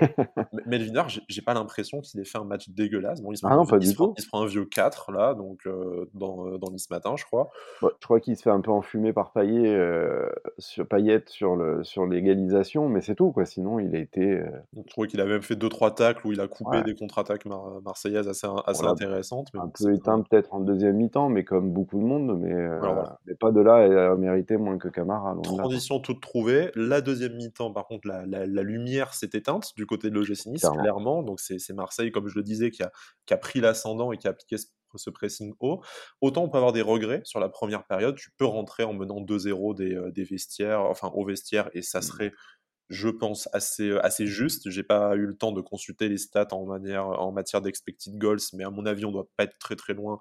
M- Melvin Barr, j'ai pas l'impression qu'il ait fait un match dégueulasse. Bon, il se Ah prend un, non, vi- pas il se du prend, tout. il se prend un vieux 4 là, donc euh, dans, euh, dans Nice Matin, je crois. Ouais, je crois qu'il se fait un peu enfumer par Payet, euh, sur Payet sur le, sur l'égalisation, mais c'est tout, quoi. Sinon, il a été, euh, Donc, je trouvais qu'il avait même fait deux trois tacles où il a coupé ouais, des contre-attaques mar- marseillaises assez, assez l'a intéressantes, mais un peu c'était éteint peut-être en deuxième mi-temps, mais comme beaucoup de monde, mais, voilà. pas de là à mériter moins que Camara, là. Transition toute trouvée. La deuxième mi-temps, par contre, la, la- la lumière s'est éteinte du côté de l'OGC Nice, Clairement. clairement. Donc c'est Marseille, comme je le disais, qui a, qui a pris l'ascendant et qui a appliqué ce, ce pressing haut. Autant on peut avoir des regrets sur la première période. Tu peux rentrer en menant 2-0 des, euh, des vestiaires, enfin au vestiaire, et ça Mm. serait je pense, assez, assez juste. J'ai pas eu le temps de consulter les stats en, manière, en matière d'expected goals, mais à mon avis, on doit pas être très très loin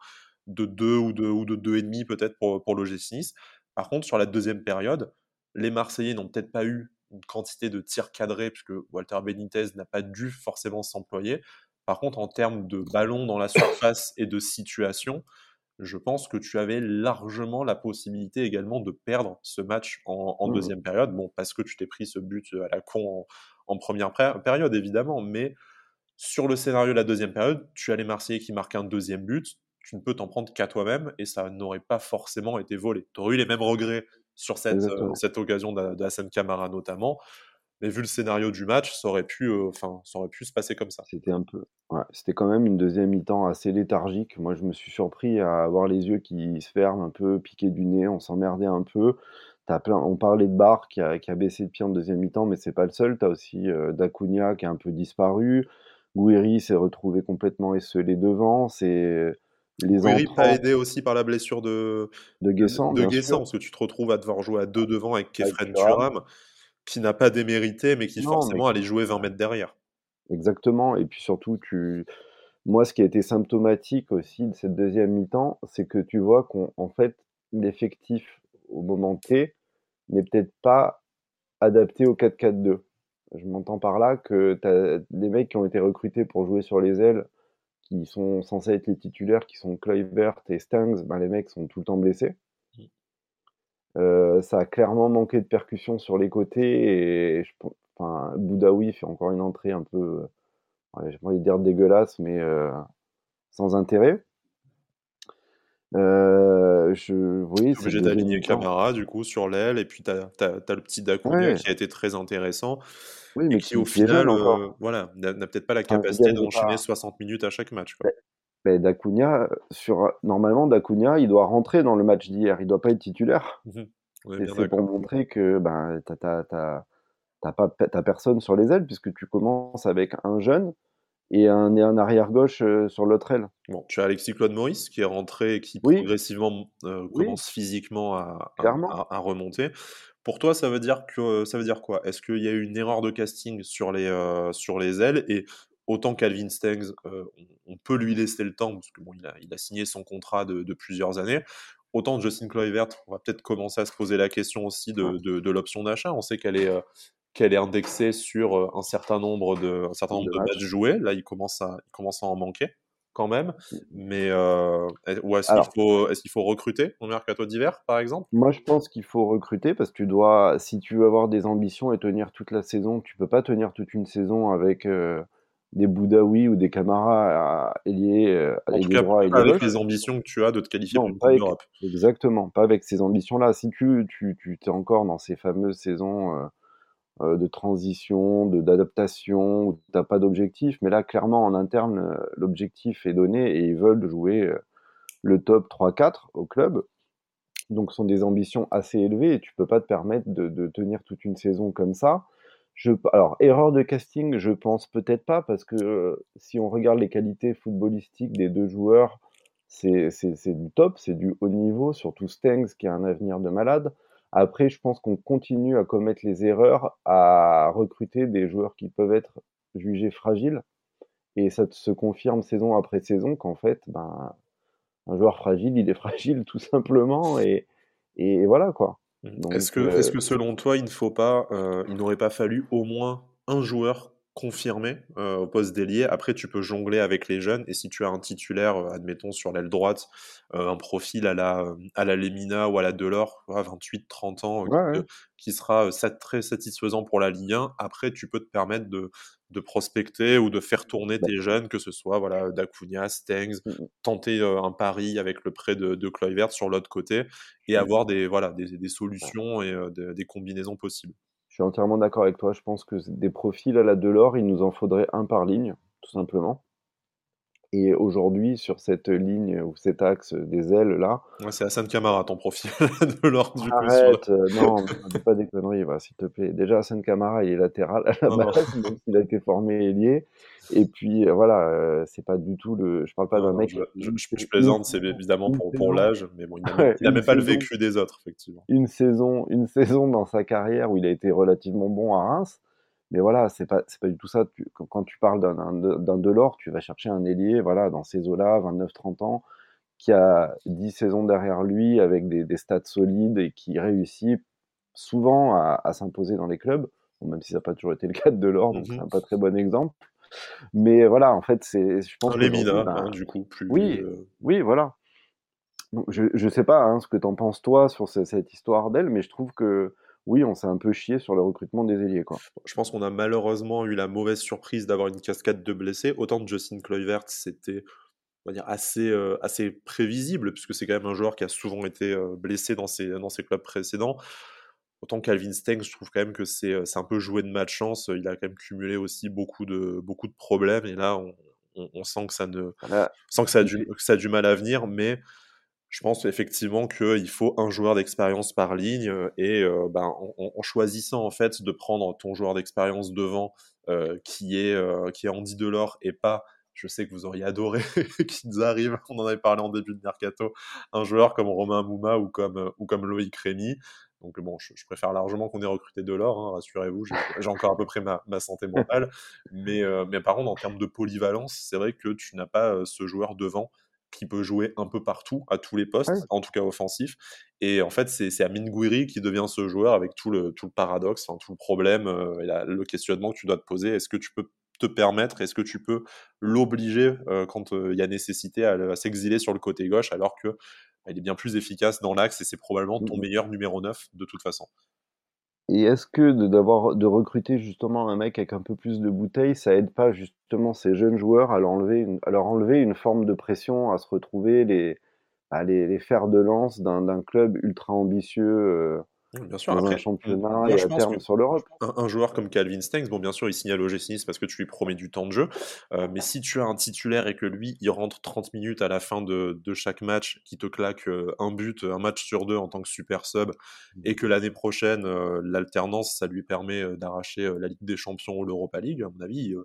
de 2 ou de, ou de 2,5 peut-être pour, pour l'OGC Nice. Par contre, sur la deuxième période, les Marseillais n'ont peut-être pas eu une quantité de tirs cadrés, puisque Walter Benitez n'a pas dû forcément s'employer. Par contre, en termes de ballon dans la surface et de situation, je pense que tu avais largement la possibilité également de perdre ce match en, mmh. deuxième période. Bon, parce que tu t'es pris ce but à la con en, première période, évidemment, mais sur le scénario de la deuxième période, tu as les Marseillais qui marquent un deuxième but, tu ne peux t'en prendre qu'à toi-même et ça n'aurait pas forcément été volé. Tu aurais eu les mêmes regrets sur cette, euh, cette occasion d'Hassan Kamara notamment. Mais vu le scénario du match, ça aurait pu, euh, ça aurait pu se passer comme ça. C'était un peu, ouais, c'était quand même une deuxième mi-temps assez léthargique. Moi, je me suis surpris à avoir les yeux qui se ferment un peu, piqués du nez, on s'emmerdait un peu. As plein, on parlait de Barr qui a, qui a, baissé de pied en deuxième mi-temps, mais c'est pas le seul. Tu as aussi euh, Dacunia qui a un peu disparu. Gouiri s'est retrouvé complètement esselé devant. C'est les Gouiri pas aidé aussi par la blessure de de Guessant, de, Guessant parce que tu te retrouves à devoir jouer à deux devant avec Kefren Turam qui n'a pas démérité, mais qui forcément allait jouer 20 mètres derrière. Exactement. Et puis surtout, tu... moi, ce qui a été symptomatique aussi de cette deuxième mi-temps, c'est que tu vois qu'en fait, l'effectif au moment T n'est peut-être pas adapté au 4-4-2. Je m'entends par là que tu as des mecs qui ont été recrutés pour jouer sur les ailes, qui sont censés être les titulaires, qui sont Kluivert et Stangs, ben les mecs sont tout le temps blessés. Euh, ça a clairement manqué de percussion sur les côtés et je, enfin, Boudaoui fait encore une entrée un peu, ouais, j'ai envie de dire dégueulasse, mais euh, sans intérêt. Euh, je, oui, obligé d'aligner Camara du coup sur l'aile et puis tu as, le petit Dacunia qui a été très intéressant oui, mais qui, au final euh, voilà, n'a peut-être pas la capacité d'enchaîner 60 minutes à chaque match. Quoi. Mais Dacunia, sur, normalement, Dacunia, il doit rentrer dans le match d'hier. Il doit pas être titulaire. Mmh c'est pour montrer que ben, tu n'as personne sur les ailes, puisque tu commences avec un jeune et un, un arrière-gauche euh, sur l'autre aile. Bon, tu as Alexis Claude Maurice qui est rentré et qui progressivement euh, commence physiquement à, à, remonter. Pour toi, ça veut dire que ça veut dire quoi? Est-ce qu'il y a eu une erreur de casting sur les euh, sur les ailes? Et autant Calvin Stengs, euh, on, peut lui laisser le temps, parce que bon, il a, il a signé son contrat de, plusieurs années. Autant Justin Kluivert, on va peut-être commencer à se poser la question aussi de, de, l'option d'achat. On sait qu'elle est, euh, qu'elle est indexée sur euh, un certain nombre de, un certain nombre de matchs joués. Là, il commence à, il commence à en manquer quand même. Mmh. Mais euh, est-ce qu'il faut, est qu'il faut recruter au mercato d'hiver, par exemple? Moi, je pense qu'il faut recruter parce que tu dois, si tu veux avoir des ambitions et tenir toute la saison, tu peux pas tenir toute une saison avec des Boudaoui ou des Camara ailier euh, en tout cas, droit pas avec les ambitions que tu as de te qualifier pour une Coupe Exactement, pas avec ces ambitions-là. Si tu, tu, tu es encore dans ces fameuses saisons euh, euh, de transition, d'adaptation, où tu n'as pas d'objectif, mais là, clairement, en interne, l'objectif est donné et ils veulent jouer le top 3-4 au club. Donc, ce sont des ambitions assez élevées et tu peux pas te permettre de, de tenir toute une saison comme ça. Je, alors, erreur de casting, je pense peut-être pas, parce que euh, si on regarde les qualités footballistiques des deux joueurs, c'est du top, c'est du haut niveau, surtout Stengs qui a un avenir de malade. Après, je pense qu'on continue à commettre les erreurs, à recruter des joueurs qui peuvent être jugés fragiles. Et ça se confirme saison après saison qu'en fait, ben, un joueur fragile, il est fragile tout simplement. Et, et voilà quoi. Mmh. Est-ce que, est que, selon toi, il ne faut pas, euh, il n'aurait pas fallu au moins un joueur confirmé euh, au poste d'ailier Après, tu peux jongler avec les jeunes et si tu as un titulaire, euh, admettons sur l'aile droite, un profil à la à la Lemina ou à la Delors, 28-30 ans, qui, sera très satisfaisant pour la Ligue 1. Après, tu peux te permettre de de prospecter ou de faire tourner tes jeunes, que ce soit voilà, Dacunia, Stengs, mmh tenter un pari avec le prêt de, de Kluivert sur l'autre côté et mmh. avoir des, voilà, des, des solutions et des, combinaisons possibles. Je suis entièrement d'accord avec toi. Je pense que des profils à la Delors, il nous en faudrait un par ligne, tout simplement. Et aujourd'hui, sur cette ligne ou cet axe des ailes là. Ouais, c'est Hassan Kamara ton profil de l'ordre du Arrête, euh, non, pas des conneries, va, s'il te plaît. Déjà, Hassan Kamara, il est latéral à la base, même s'il a été formé ailier. Et puis euh, voilà, euh, c'est pas du tout le. Je parle pas d'un mec. Je, je, plaisante, c'est évidemment pour, pour l'âge, mais bon, il n'a même pas le vécu des autres, effectivement. Une saison, une saison dans sa carrière où il a été relativement bon à Reims. Mais voilà, c'est pas, pas du tout ça. quand tu parles d'un Delors, tu vas chercher un ailier, voilà, dans ces eaux-là, 29-30 ans, qui a 10 saisons derrière lui avec des, stats solides et qui réussit souvent à, s'imposer dans les clubs, même si ça n'a pas toujours été le cas de Delors, donc c'est mmh un pas très bon exemple. Mais voilà, en fait, c'est, je pense. Les ben, hein, du coup, plus. Oui, euh, oui, voilà. je ne sais pas hein, ce que tu en penses toi sur cette histoire d'elle, mais je trouve que oui, on s'est un peu chié sur le recrutement des ailiers. Quoi. Je pense qu'on a malheureusement eu la mauvaise surprise d'avoir une cascade de blessés. Autant de Justin Kluivert, c'était on va dire assez, euh, assez prévisible, puisque c'est quand même un joueur qui a souvent été euh, blessé dans ses, dans ses clubs précédents. Autant Calvin Stengs, je trouve quand même que c'est, euh, c'est un peu joué de malchance. Il a quand même cumulé aussi beaucoup de, beaucoup de problèmes. Et là, on, on, sent que ça ne, sent que ça a du, que ça a du mal à venir, mais je pense effectivement qu'il faut un joueur d'expérience par ligne euh, et euh, ben, en, choisissant en fait de prendre ton joueur d'expérience devant euh, qui, est, qui est Andy Delors et pas, je sais que vous auriez adoré qu'ils arrivent, on en avait parlé en début de mercato, un joueur comme Romain Mouma ou comme, ou comme Loïc Rémy. Donc bon, je, préfère largement qu'on ait recruté Delors, hein, rassurez-vous, j'ai encore à peu près ma, ma santé mentale. Mais, mais par contre, en termes de polyvalence, c'est vrai que tu n'as pas ce joueur devant qui peut jouer un peu partout, à tous les postes, en tout cas offensif. Et en fait, c'est Amin Gouiri qui devient ce joueur avec tout le, tout le paradoxe, tout le problème, euh, et le questionnement que tu dois te poser. Est-ce que tu peux te permettre, est-ce que tu peux l'obliger euh, quand euh, il y a nécessité à, s'exiler sur le côté gauche alors que bah, il est bien plus efficace dans l'axe et c'est probablement ton mmh meilleur numéro 9 de toute façon? Et est-ce que de d'avoir de recruter justement un mec avec un peu plus de bouteilles, ça aide pas justement ces jeunes joueurs à leur enlever une forme de pression, à se retrouver les à les les fers de lance d'un d'un club ultra ambitieux, euh, bien sûr, dans un championnat et à terme sur l'Europe. Un, joueur comme Calvin Stengs, bon, bien sûr, il signale au Nice parce que tu lui promets du temps de jeu. Euh, mais si tu as un titulaire et que lui, il rentre 30 minutes à la fin de, de chaque match, qui te claque euh, un but, un match sur deux en tant que super sub, mmh. et que l'année prochaine, euh, l'alternance, ça lui permet d'arracher la Ligue des Champions ou l'Europa League, à mon avis,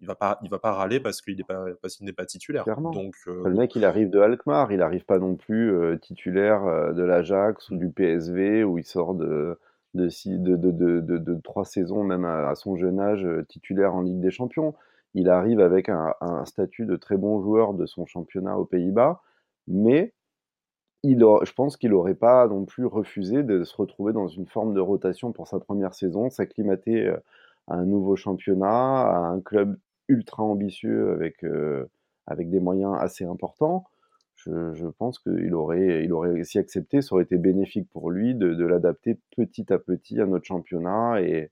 il va pas, il va pas râler parce qu'il n'est pas, parce qu'il n'est pas titulaire. Donc, le mec, il arrive de Alkmaar, il arrive pas non plus titulaire de l'Ajax ou du PSV où il sort de, trois saisons, même à, son jeune âge, euh, titulaire en Ligue des Champions. Il arrive avec un, statut de très bon joueur de son championnat aux Pays-Bas, mais il je pense qu'il n'aurait pas non plus refusé de se retrouver dans une forme de rotation pour sa première saison, s'acclimater euh, à un nouveau championnat, à un club ultra ambitieux avec, euh, avec des moyens assez importants je, pense qu'il aurait, il aurait accepté, ça aurait été bénéfique pour lui de, l'adapter petit à petit à notre championnat et,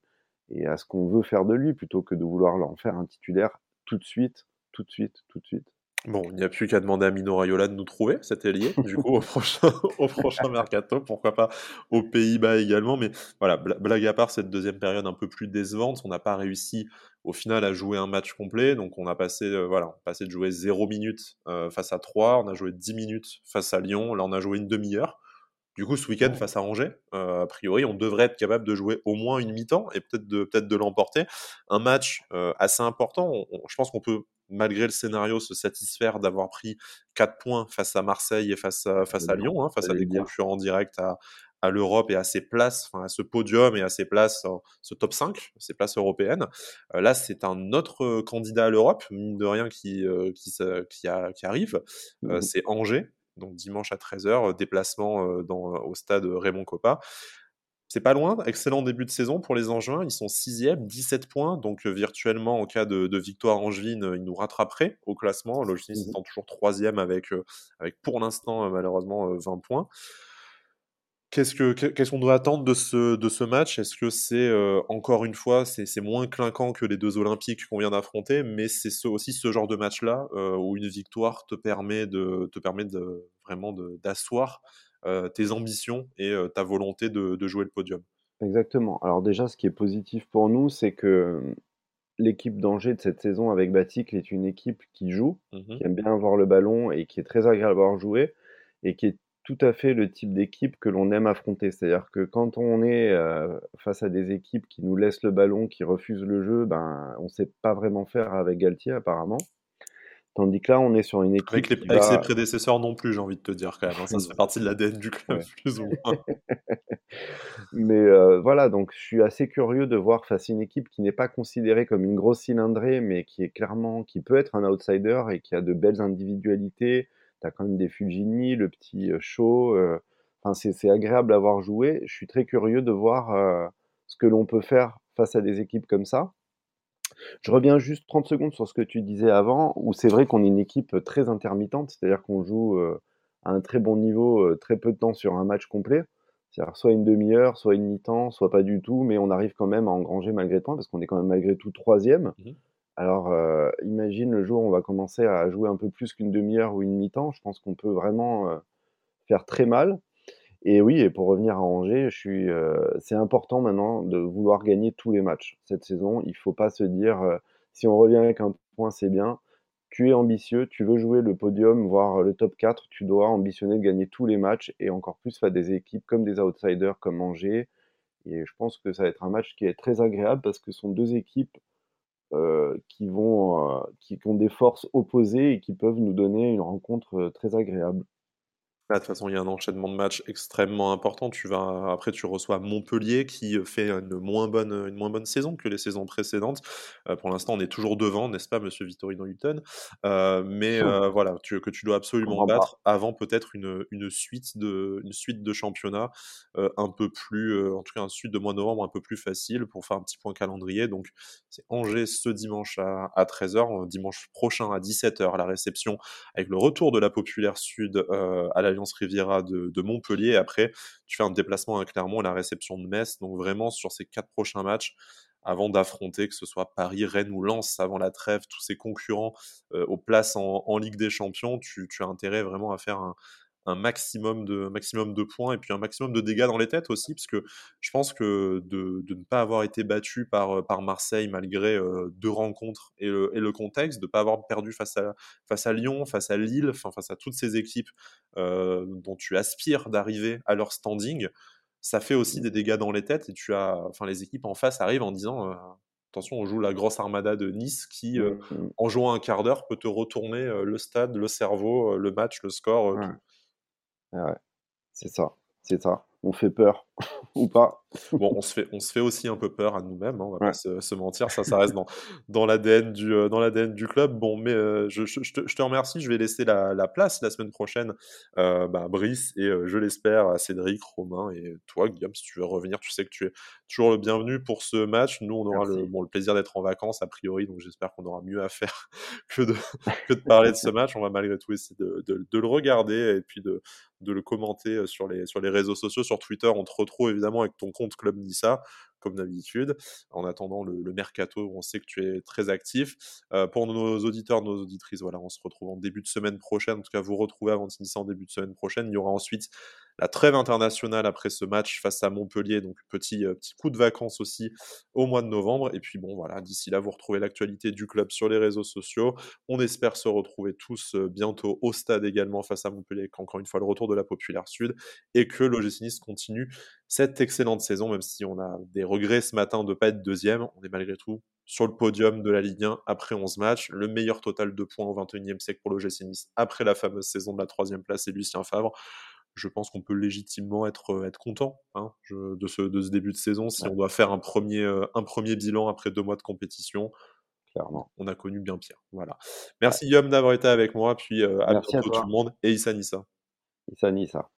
et à ce qu'on veut faire de lui, plutôt que de vouloir en faire un titulaire tout de suite, tout de suite, tout de suite. Bon, il n'y a plus qu'à demander à Mino Raiola de nous trouver, cet ailier, du coup, au prochain, au prochain mercato, pourquoi pas aux Pays-Bas également. Mais voilà, blague à part, cette deuxième période un peu plus décevante, on n'a pas réussi au final à jouer un match complet. Donc on a passé, euh, voilà, on passé de jouer 0 minutes euh, face à 3, on a joué 10 minutes face à Lyon, là on a joué une demi-heure. Du coup, ce week-end face à Angers, euh, a priori, on devrait être capable de jouer au moins une mi-temps et peut-être de, peut de l'emporter. Un match assez important. je pense qu'on peut malgré le scénario, se satisfaire d'avoir pris 4 points face à Marseille et face à, face à Lyon, hein, face à des concurrents directs à, à l'Europe et à ses places, à ce podium et à ses places, ce top 5, ses places européennes. Euh, là, c'est un autre euh, candidat à l'Europe, mine de rien, qui, euh, qui, qui, a, qui arrive. Mmh c'est Angers, donc dimanche à 13h, déplacement dans, au stade Raymond Coppa. C'est pas loin, excellent début de saison pour les Angevins, ils sont 6e, 17 points, donc euh, virtuellement en cas de, victoire angevine, euh, ils nous rattraperaient au classement, Logis mmh étant toujours 3e avec, euh, avec pour l'instant malheureusement 20 points. Qu'est-ce qu'on doit attendre de ce, de ce match? Est-ce que c'est, encore une fois, c'est moins clinquant que les deux Olympiques qu'on vient d'affronter, mais c'est aussi ce genre de match-là où une victoire te permet, de, te permet de, vraiment d'asseoir tes ambitions et euh, ta volonté de, jouer le podium. Exactement. Alors déjà, ce qui est positif pour nous, c'est que l'équipe d'Angers de cette saison avec Baticle est une équipe qui joue, Mmh qui aime bien avoir le ballon et qui est très agréable à voir jouer et qui est tout à fait le type d'équipe que l'on aime affronter. C'est-à-dire que quand on est, heu, face à des équipes qui nous laissent le ballon, qui refusent le jeu, ben, on sait pas vraiment faire avec Galtier apparemment. Tandis que là, on est sur une Avec équipe les avec ses prédécesseurs non plus, j'ai envie de te dire quand même, hein, ça, fait partie de l'ADN du club Ouais. plus ou moins. Mais, heu, voilà, donc je suis assez curieux de voir face à une équipe qui n'est pas considérée comme une grosse cylindrée, mais qui est clairement qui peut être un outsider et qui a de belles individualités. Tu as quand même des Fulgini, le petit, heu, Shaw, heu, enfin c'est c'est agréable à voir jouer. Je suis très curieux de voir, ce que l'on peut faire face à des équipes comme ça. Je reviens juste 30 secondes sur ce que tu disais avant, où c'est vrai qu'on est une équipe, très intermittente, c'est-à-dire qu'on joue, heu, à un très bon niveau, heu, très peu de temps sur un match complet. C'est-à-dire soit une demi-heure, soit une mi-temps, soit pas du tout, mais on arrive quand même à engranger malgré tout, parce qu'on est quand même malgré tout 3e. Mmh mh. Alors, imagine le jour où on va commencer à jouer un peu plus qu'une demi-heure ou une mi-temps, je pense qu'on peut vraiment, faire très mal. Et oui et pour revenir à Angers, je suis, heu, c'est important maintenant de vouloir gagner tous les matchs. Cette saison, il faut pas se dire, heu: «Si on revient avec un point, c'est bien». Tu es ambitieux, tu veux jouer le podium, voire le top 4, tu dois ambitionner de gagner tous les matchs et encore plus face des équipes comme des outsiders comme Angers et je pense que ça va être un match qui est très agréable parce que ce sont 2 équipes, heu, qui vont, heu, qui ont des forces opposées et qui peuvent nous donner une rencontre, heu, très agréable. De toute façon, il y a un enchaînement de matchs extrêmement important. Tu vas après tu reçois Montpellier qui, heu, fait une moins bonne, heu, une moins bonne saison que les saisons précédentes. Heu, pour l'instant, on est toujours devant, n'est-ce pas, monsieur Victorino Hutten? Heu, mais voilà, tu que tu dois absolument pas. battre avant peut-être une, une suite de une suite de championnats, heu, un peu plus, en tout cas, une suite de mois de novembre un peu plus facile pour faire un petit point calendrier. Donc c'est Angers ce dimanche à à 13:00, heu, dimanche prochain à 17:00, la réception avec le retour de la Populaire Sud, à Riviera de Montpellier. Après, tu fais un déplacement à Clermont et la réception de Metz. Donc vraiment sur ces 4 prochains matchs, avant d'affronter que ce soit Paris, Rennes ou Lens avant la trêve, tous ces concurrents, heu, aux places en en Ligue des Champions, tu tu as intérêt vraiment à faire un un maximum de maximum de points et puis un maximum de dégâts dans les têtes aussi. Parce que je pense que de de ne pas avoir été battu par, heu, par Marseille malgré, heu, 2 rencontres et le et le contexte, de pas avoir perdu face à face à Lyon, face à Lille, enfin face à toutes ces équipes, heu, dont tu aspires d'arriver à leur standing, ça fait aussi Mmh. des dégâts dans les têtes et tu as enfin les équipes en face arrivent en disant, «Attention, on joue la grosse armada de Nice qui, Mmh mh. en jouant un 1/4 d'heure peut te retourner, le stade, le cerveau, le match, le score, Ouais. Tout». Ouais, ouais. C'est ça, c'est ça. On fait peur ou pas. Bon, on se fait on se fait aussi un peu peur à nous-mêmes, hein, on va pas se se mentir, ça, ça reste dans dans l'ADN du, heu, dans l'ADN du club. Bon, mais heu, je je je te je te remercie, je vais laisser la la place la semaine prochaine, heu, bah, à Brice et je l'espère à Cédric, Romain et toi, Guillaume, si tu veux revenir, tu sais que tu es toujours le bienvenu pour ce match. Nous, on aura le bon, le plaisir d'être en vacances a priori, donc j'espère qu'on aura mieux à faire que de que de parler de ce match. On va malgré tout essayer de de de le regarder et puis de de le commenter, sur les sur les réseaux sociaux. Sur Twitter, on te retrouve évidemment avec ton compte Club Nissa, comme d'habitude, en attendant le mercato on sait que tu es très actif. Heu, pour nos auditeurs, nos auditrices, voilà, on se retrouve en début de semaine prochaine. En tout cas, vous retrouvez Avante Nice en début de semaine prochaine. Il y aura ensuite la trêve internationale après ce match face à Montpellier, donc petit, heu, petit coup de vacances aussi au mois de novembre et puis bon, voilà, d'ici là, vous retrouvez l'actualité du club sur les réseaux sociaux. On espère se retrouver tous, heu, bientôt au stade également face à Montpellier, encore une fois le retour de la Populaire Sud et que l'OGC continue cette excellente saison, même si on a des regrets ce matin de pas être 2e. On est malgré tout sur le podium de la Ligue 1 après 11 matchs. Le meilleur total de points au 21e siècle pour l'OGC après la fameuse saison de la 3e place et Lucien Favre. Je pense qu'on peut légitimement être, être content, hein, je de ce de ce début de saison. Si Ouais. on doit faire un 1er, heu, un 1er bilan après 2 mois de compétition, on Clairement. on a connu bien pire. Voilà. Ouais. Merci Guillaume d'avoir été avec moi, puis, heu, à Merci à bientôt tout toi. le monde et Issa Nissa. Issa Nissa.